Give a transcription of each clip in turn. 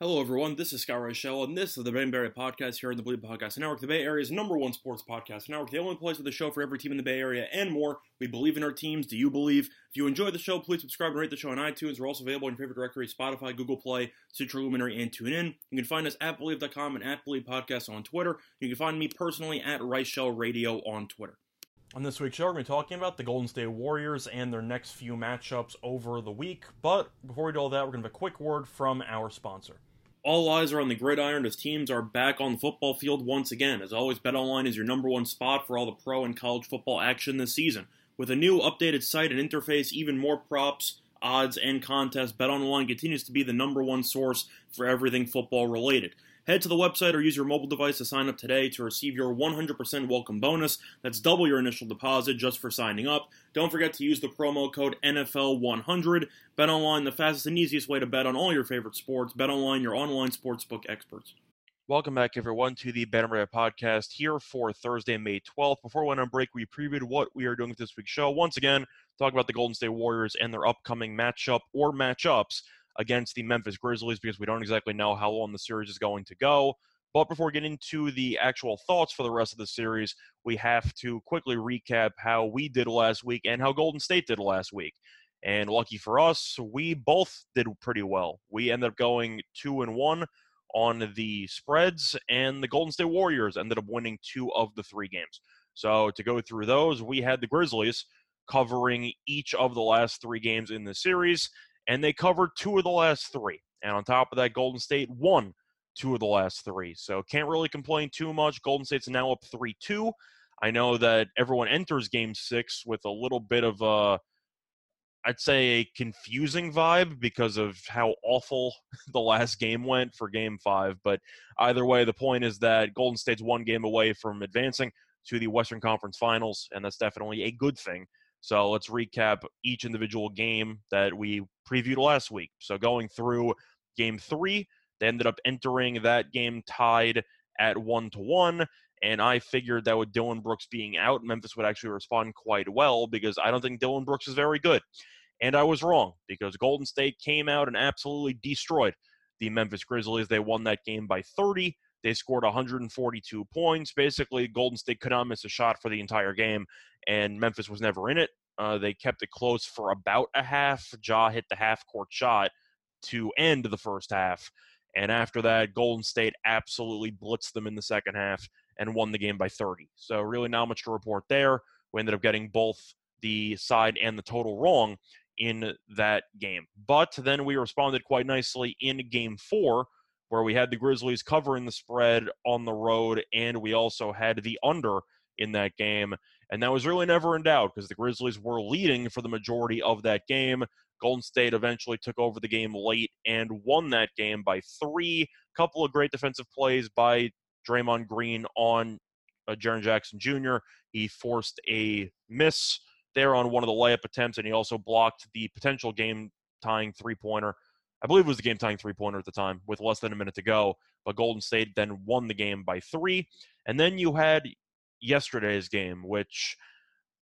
Hello, everyone. This is Scott Reichel, and this is the Ben Barry Podcast here on the Bleav Podcast Network, the Bay Area's number one sports podcast network, the only place with a show for every team in the Bay Area and more. We believe in our teams. Do you believe? If you enjoy the show, please subscribe and rate the show on iTunes. We're also available in your favorite directory Spotify, Google Play, Stitcher Luminary, and TuneIn. You can find us at Bleav.com and at Bleav Podcast on Twitter. You can find me personally at Reichel Radio on Twitter. On this week's show, we're going to be talking about the Golden State Warriors and their next few matchups over the week. But before we do all that, we're going to have a quick word from our sponsor. All eyes are on the gridiron as teams are back on the football field once again. As always, BetOnline is your number one spot for all the pro and college football action this season. With a new updated site and interface, even more props, odds, and contests, BetOnline continues to be the number one source for everything football related. Head to the website or use your mobile device to sign up today to receive your 100% welcome bonus. That's double your initial deposit just for signing up. Don't forget to use the promo code NFL100. Bet online, the fastest and easiest way to bet on all your favorite sports. Bet online, your online sportsbook experts. Welcome back, everyone, to the Bet Red podcast here for Thursday, May 12th. Before we went on break, we previewed what we are doing with this week's show. Once again, talk about the Golden State Warriors and their upcoming matchup or matchups against the Memphis Grizzlies because we don't exactly know how long the series is going to go. But before getting into the actual thoughts for the rest of the series, we have to quickly recap how we did last week and how Golden State did last week. And lucky for us, we both did pretty well. We ended up going two and one on the spreads, and the Golden State Warriors ended up winning two of the three games. So to go through those, we had the Grizzlies covering each of the last three games in the series, and they covered two of the last three. And on top of that, Golden State won two of the last three. So can't really complain too much. Golden State's now up 3 2. I know that everyone enters game six with a little bit of a, I'd say, a confusing vibe because of how awful the last game went for game five. But either way, the point is that Golden State's one game away from advancing to the Western Conference Finals, and that's definitely a good thing. So let's recap each individual game that we previewed last week. So going through game three, they ended up entering that game tied at one to one. And I figured that with Dillon Brooks being out, Memphis would actually respond quite well because I don't think Dillon Brooks is very good. And I was wrong because Golden State came out and absolutely destroyed the Memphis Grizzlies. They won that game by 30. They scored 142 points. Basically, Golden State could not miss a shot for the entire game, and Memphis was never in it. Uh, they kept it close for about a half. Ja hit the half court shot to end the first half. And after that, Golden State absolutely blitzed them in the second half and won the game by 30. So, really, not much to report there. We ended up getting both the side and the total wrong in that game. But then we responded quite nicely in game four, where we had the Grizzlies covering the spread on the road, and we also had the under in that game. And that was really never in doubt because the Grizzlies were leading for the majority of that game. Golden State eventually took over the game late and won that game by three. Couple of great defensive plays by Draymond Green on uh, Jaren Jackson Jr. He forced a miss there on one of the layup attempts, and he also blocked the potential game tying three pointer. I believe it was the game tying three pointer at the time with less than a minute to go. But Golden State then won the game by three. And then you had yesterday's game, which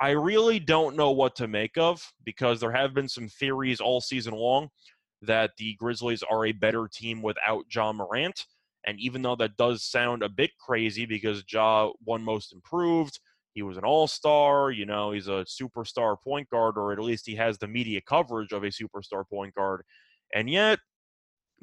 I really don't know what to make of because there have been some theories all season long that the Grizzlies are a better team without Ja Morant. And even though that does sound a bit crazy because Ja won most improved, he was an all star, you know, he's a superstar point guard, or at least he has the media coverage of a superstar point guard. And yet,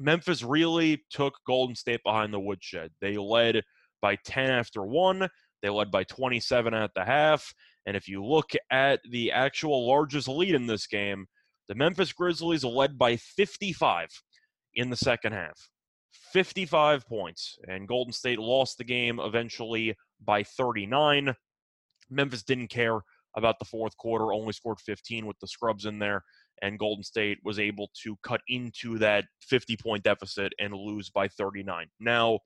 Memphis really took Golden State behind the woodshed. They led by 10 after one. They led by 27 at the half. And if you look at the actual largest lead in this game, the Memphis Grizzlies led by 55 in the second half. 55 points. And Golden State lost the game eventually by 39. Memphis didn't care about the fourth quarter, only scored 15 with the scrubs in there. and Golden State was able to cut into that 50 point deficit and lose by 39. Now,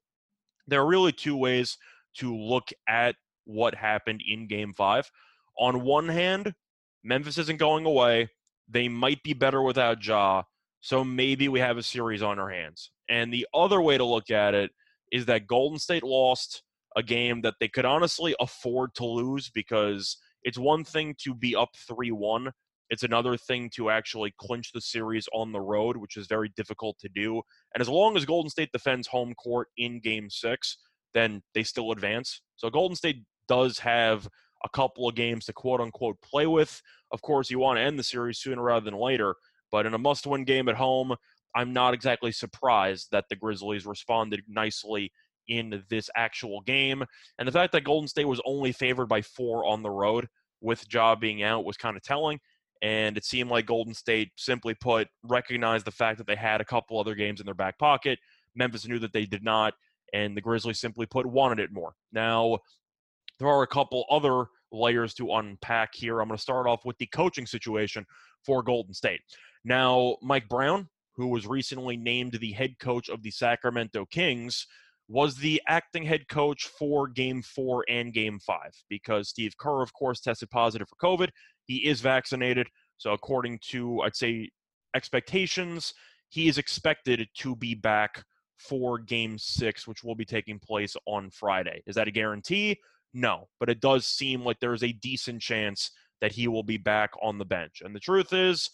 there are really two ways to look at what happened in game five. On one hand, Memphis isn't going away. They might be better without Ja. So maybe we have a series on our hands. And the other way to look at it is that Golden State lost a game that they could honestly afford to lose because it's one thing to be up 3 1. It's another thing to actually clinch the series on the road, which is very difficult to do. And as long as Golden State defends home court in game six, then they still advance. So Golden State does have a couple of games to quote unquote play with. Of course, you want to end the series sooner rather than later, but in a must win game at home, I'm not exactly surprised that the Grizzlies responded nicely in this actual game. And the fact that Golden State was only favored by four on the road with Ja being out was kind of telling. And it seemed like Golden State, simply put, recognized the fact that they had a couple other games in their back pocket. Memphis knew that they did not, and the Grizzlies simply put wanted it more. Now, there are a couple other layers to unpack here. I'm going to start off with the coaching situation for Golden State. Now, Mike Brown, who was recently named the head coach of the Sacramento Kings, was the acting head coach for game four and game five because Steve Kerr, of course, tested positive for COVID. He is vaccinated. So, according to, I'd say, expectations, he is expected to be back for game six, which will be taking place on Friday. Is that a guarantee? No, but it does seem like there's a decent chance that he will be back on the bench. And the truth is,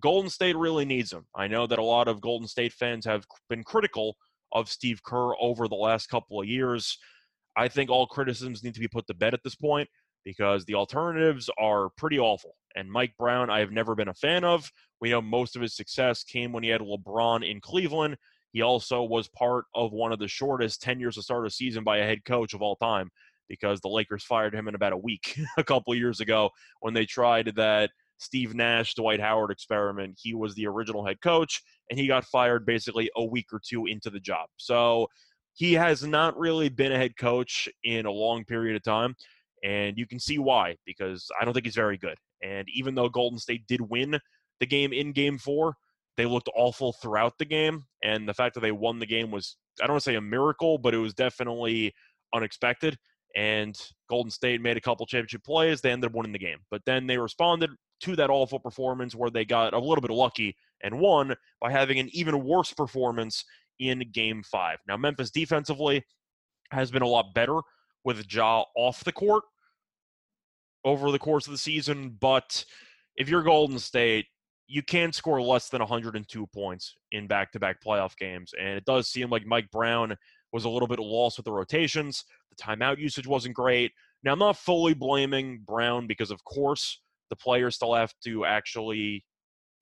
Golden State really needs him. I know that a lot of Golden State fans have been critical of Steve Kerr over the last couple of years. I think all criticisms need to be put to bed at this point because the alternatives are pretty awful. And Mike Brown, I have never been a fan of. We know most of his success came when he had LeBron in Cleveland. He also was part of one of the shortest tenures to start a season by a head coach of all time because the Lakers fired him in about a week a couple years ago when they tried that Steve Nash, Dwight Howard experiment. He was the original head coach, and he got fired basically a week or two into the job. So he has not really been a head coach in a long period of time. And you can see why, because I don't think he's very good. And even though Golden State did win the game in game four, they looked awful throughout the game. And the fact that they won the game was, I don't want to say a miracle, but it was definitely unexpected. And Golden State made a couple championship plays. They ended up winning the game. But then they responded to that awful performance where they got a little bit lucky and won by having an even worse performance in game five. Now, Memphis defensively has been a lot better with Ja off the court over the course of the season, but if you're Golden State, you can score less than 102 points in back to back playoff games. And it does seem like Mike Brown was a little bit lost with the rotations. The timeout usage wasn't great. Now, I'm not fully blaming Brown because, of course, the players still have to actually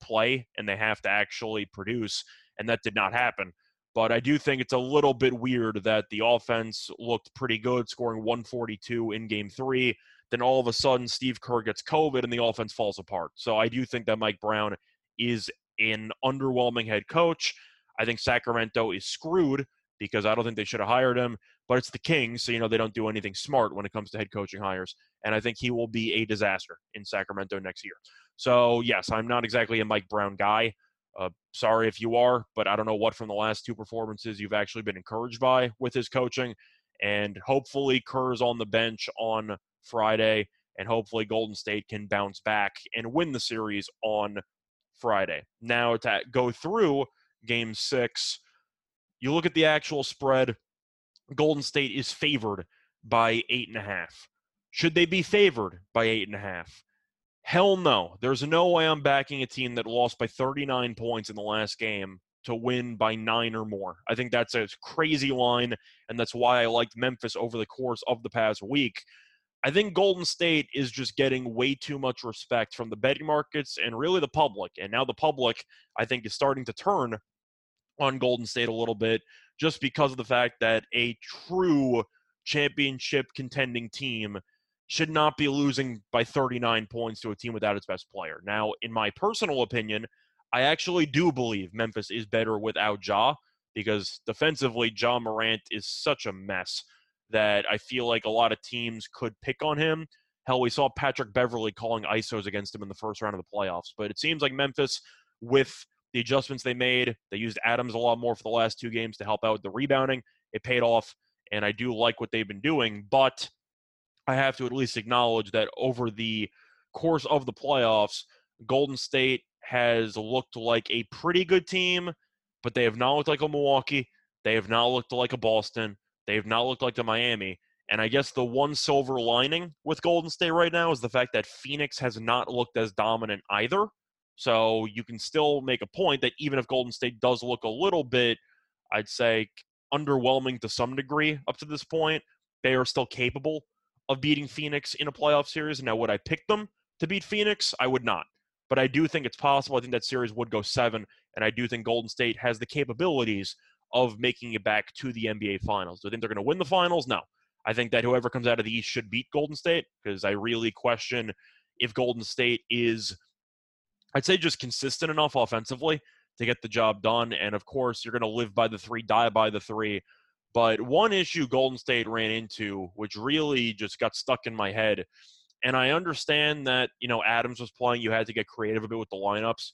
play and they have to actually produce, and that did not happen. But I do think it's a little bit weird that the offense looked pretty good, scoring 142 in game three. Then all of a sudden, Steve Kerr gets COVID and the offense falls apart. So I do think that Mike Brown is an underwhelming head coach. I think Sacramento is screwed because I don't think they should have hired him. But it's the Kings, so you know they don't do anything smart when it comes to head coaching hires. And I think he will be a disaster in Sacramento next year. So yes, I'm not exactly a Mike Brown guy. Uh, sorry if you are, but I don't know what from the last two performances you've actually been encouraged by with his coaching. And hopefully Kerr's on the bench on Friday, and hopefully Golden State can bounce back and win the series on Friday. Now to go through Game Six you look at the actual spread, Golden State is favored by eight and a half. Should they be favored by eight and a half? Hell no. There's no way I'm backing a team that lost by 39 points in the last game to win by nine or more. I think that's a crazy line, and that's why I liked Memphis over the course of the past week. I think Golden State is just getting way too much respect from the betting markets and really the public. And now the public, I think, is starting to turn on Golden State a little bit just because of the fact that a true championship contending team should not be losing by 39 points to a team without its best player. Now, in my personal opinion, I actually do believe Memphis is better without Ja because defensively, Ja Morant is such a mess that I feel like a lot of teams could pick on him. Hell, we saw Patrick Beverley calling ISOs against him in the first round of the playoffs. But it seems like Memphis, with the adjustments they made, they used Adams a lot more for the last two games to help out with the rebounding. It paid off, and I do like what they've been doing. But I have to at least acknowledge that over the course of the playoffs, Golden State has looked like a pretty good team, but they have not looked like a Milwaukee. They have not looked like a Boston. They have not looked like the Miami. And I guess the one silver lining with Golden State right now is the fact that Phoenix has not looked as dominant either. So you can still make a point that even if Golden State does look a little bit, I'd say, underwhelming to some degree up to this point, they are still capable of beating Phoenix in a playoff series. Now, would I pick them to beat Phoenix? I would not. But I do think it's possible. I think that series would go seven. And I do think Golden State has the capabilities of making it back to the NBA Finals. Do I think they're going to win the finals? No. I think that whoever comes out of the East should beat Golden State because I really question if Golden State is, I'd say, just consistent enough offensively to get the job done. And of course, you're going to live by the three, die by the three. But one issue Golden State ran into, which really just got stuck in my head, and I understand that, you know, Adams was playing, you had to get creative a bit with the lineups.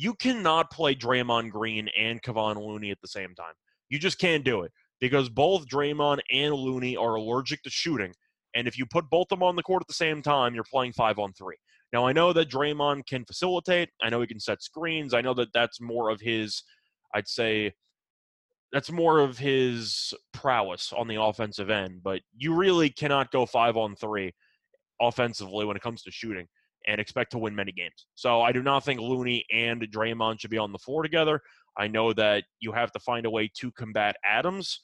You cannot play Draymond Green and Kevon Looney at the same time. You just can't do it because both Draymond and Looney are allergic to shooting. And if you put both of them on the court at the same time, you're playing five on three. Now, I know that Draymond can facilitate. I know he can set screens. I know that that's more of his, I'd say, that's more of his prowess on the offensive end. But you really cannot go five on three offensively when it comes to shooting and expect to win many games. So I do not think Looney and Draymond should be on the floor together. I know that you have to find a way to combat Adams,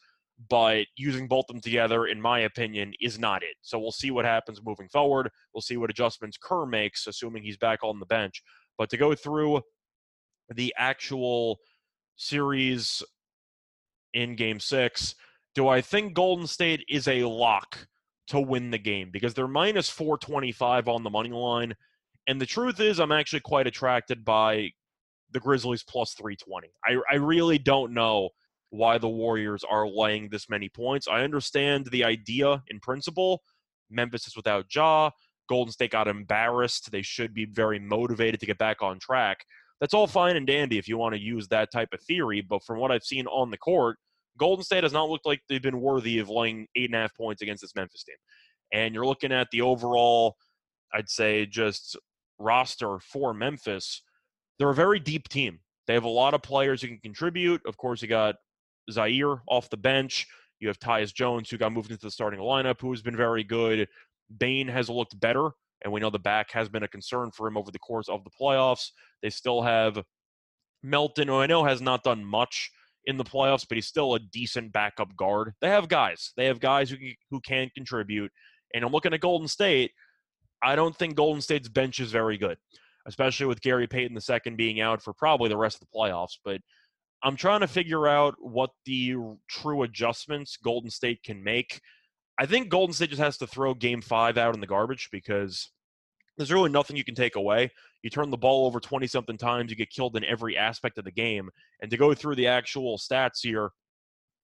but using both of them together, in my opinion, is not it. So we'll see what happens moving forward. We'll see what adjustments Kerr makes, assuming he's back on the bench. But to go through the actual series in game six, do I think Golden State is a lock to win the game? Because they're minus 425 on the money line. And the truth is, I'm actually quite attracted by the Grizzlies plus 320. I, I really don't know why the Warriors are laying this many points. I understand the idea in principle. Memphis is without Ja. Golden State got embarrassed. They should be very motivated to get back on track. That's all fine and dandy if you want to use that type of theory. But from what I've seen on the court, Golden State has not looked like they've been worthy of laying eight and a half points against this Memphis team. And you're looking at the overall, I'd say, just roster for Memphis they're a very deep team. They have a lot of players who can contribute. Of course, you got Ziaire off the bench. You have Tyus Jones, who got moved into the starting lineup, who has been very good. Bane has looked better, and we know the back has been a concern for him over the course of the playoffs. They still have Melton, who I know has not done much in the playoffs, but he's still a decent backup guard. They have guys. They have guys who who can contribute. And I'm looking at Golden State. I don't think Golden State's bench is very good especially with Gary Payton II being out for probably the rest of the playoffs. But I'm trying to figure out what the true adjustments Golden State can make. I think Golden State just has to throw game five out in the garbage because there's really nothing you can take away. You turn the ball over 20 something times, you get killed in every aspect of the game. And to go through the actual stats here,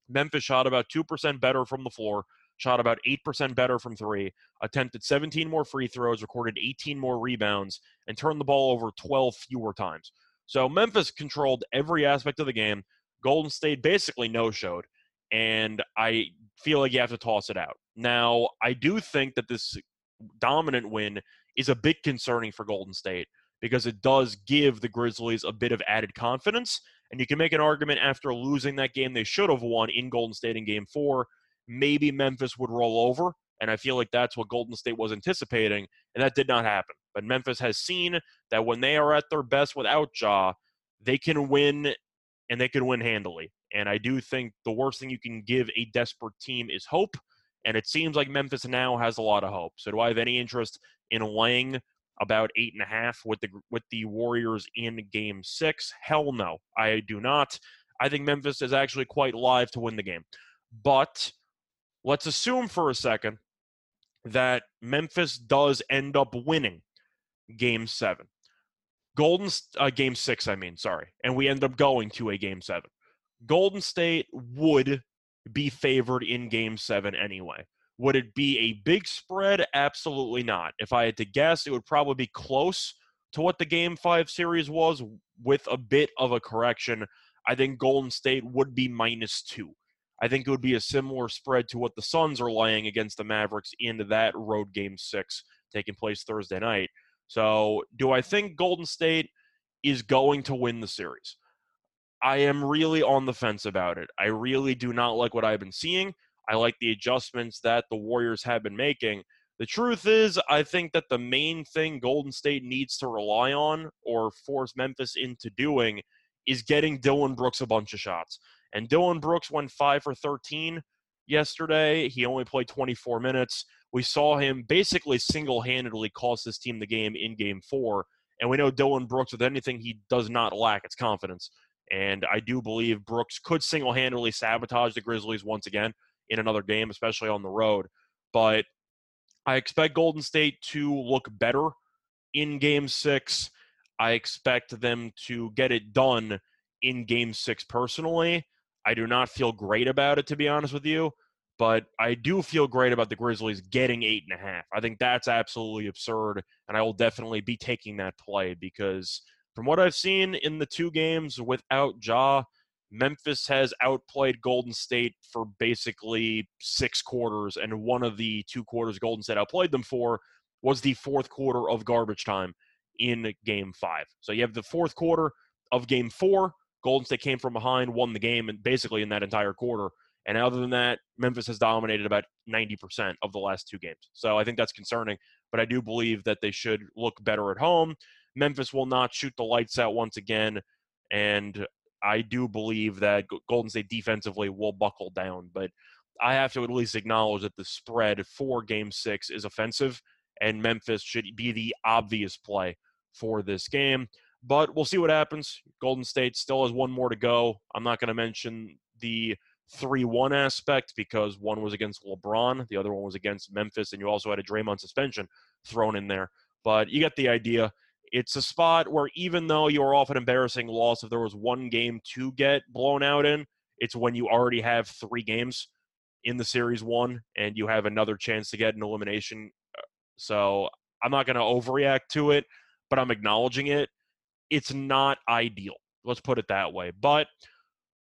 Memphis shot about 2% better from the floor, shot about 8% better from three, attempted 17 more free throws, recorded 18 more rebounds, and turned the ball over 12 fewer times. So Memphis controlled every aspect of the game. Golden State basically no showed. And I feel like you have to toss it out. Now, I do think that this dominant win is a bit concerning for Golden State because it does give the Grizzlies a bit of added confidence. And you can make an argument after losing that game they should have won in Golden State in game four maybe Memphis would roll over. And I feel like that's what Golden State was anticipating, and that did not happen. But Memphis has seen that when they are at their best without Ja, they can win and they can win handily. And I do think the worst thing you can give a desperate team is hope. And it seems like Memphis now has a lot of hope. So do I have any interest in laying about eight and a half with the with the Warriors in game six? Hell no. I do not. I think Memphis is actually quite live to win the game. But let's assume for a second that Memphis does end up winning game seven. Golden uh, game six, I mean, sorry, and we end up going to a game seven. Golden State would be favored in game seven anyway. Would it be a big spread? Absolutely not. If I had to guess, it would probably be close to what the Game 5 series was with a bit of a correction. I think Golden State would be minus two. I think it would be a similar spread to what the Suns are laying against the Mavericks in that road game six taking place Thursday night. So, do I think Golden State is going to win the series? I am really on the fence about it. I really do not like what I've been seeing. I like the adjustments that the Warriors have been making. The truth is, I think that the main thing Golden State needs to rely on or force Memphis into doing is getting Dillon Brooks a bunch of shots. And Dillon Brooks went 5 for 13 yesterday. He only played 24 minutes. We saw him basically single handedly cost this team the game in game four. And we know Dillon Brooks, with anything he does not lack, it's confidence. And I do believe Brooks could single handedly sabotage the Grizzlies once again in another game, especially on the road. But I expect Golden State to look better in game six. I expect them to get it done in game six personally. I do not feel great about it, to be honest with you, but I do feel great about the Grizzlies getting eight and a half. I think that's absolutely absurd, and I will definitely be taking that play because from what I've seen in the two games without Ja, Memphis has outplayed Golden State for basically six quarters, and one of the two quarters Golden State outplayed them for was the fourth quarter of garbage time in game five. So you have the fourth quarter of game four. Golden State came from behind, won the game, and basically in that entire quarter. And other than that, Memphis has dominated about 90% of the last two games. So I think that's concerning, but I do believe that they should look better at home. Memphis will not shoot the lights out once again. And I do believe that Golden State defensively will buckle down, but I have to at least acknowledge that the spread for game six is offensive, and Memphis should be the obvious play for this game. But we'll see what happens. Golden State still has one more to go. I'm not going to mention the 3 1 aspect because one was against LeBron, the other one was against Memphis, and you also had a Draymond suspension thrown in there. But you get the idea. It's a spot where even though you're off an embarrassing loss, if there was one game to get blown out in, it's when you already have three games in the series one and you have another chance to get an elimination. Uh, so I'm not going to overreact to it, but I'm acknowledging it. It's not ideal. Let's put it that way. But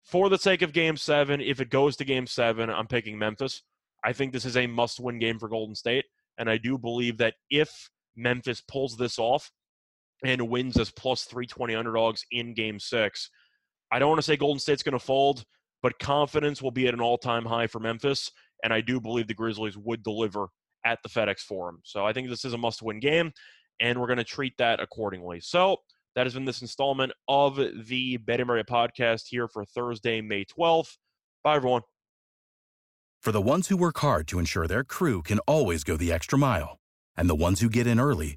for the sake of game seven, if it goes to game seven, I'm picking Memphis. I think this is a must win game for Golden State. And I do believe that if Memphis pulls this off, and wins as plus 320 underdogs in game six. I don't want to say Golden State's going to fold, but confidence will be at an all time high for Memphis. And I do believe the Grizzlies would deliver at the FedEx Forum. So I think this is a must win game, and we're going to treat that accordingly. So that has been this installment of the Betting Area podcast here for Thursday, May 12th. Bye, everyone. For the ones who work hard to ensure their crew can always go the extra mile, and the ones who get in early,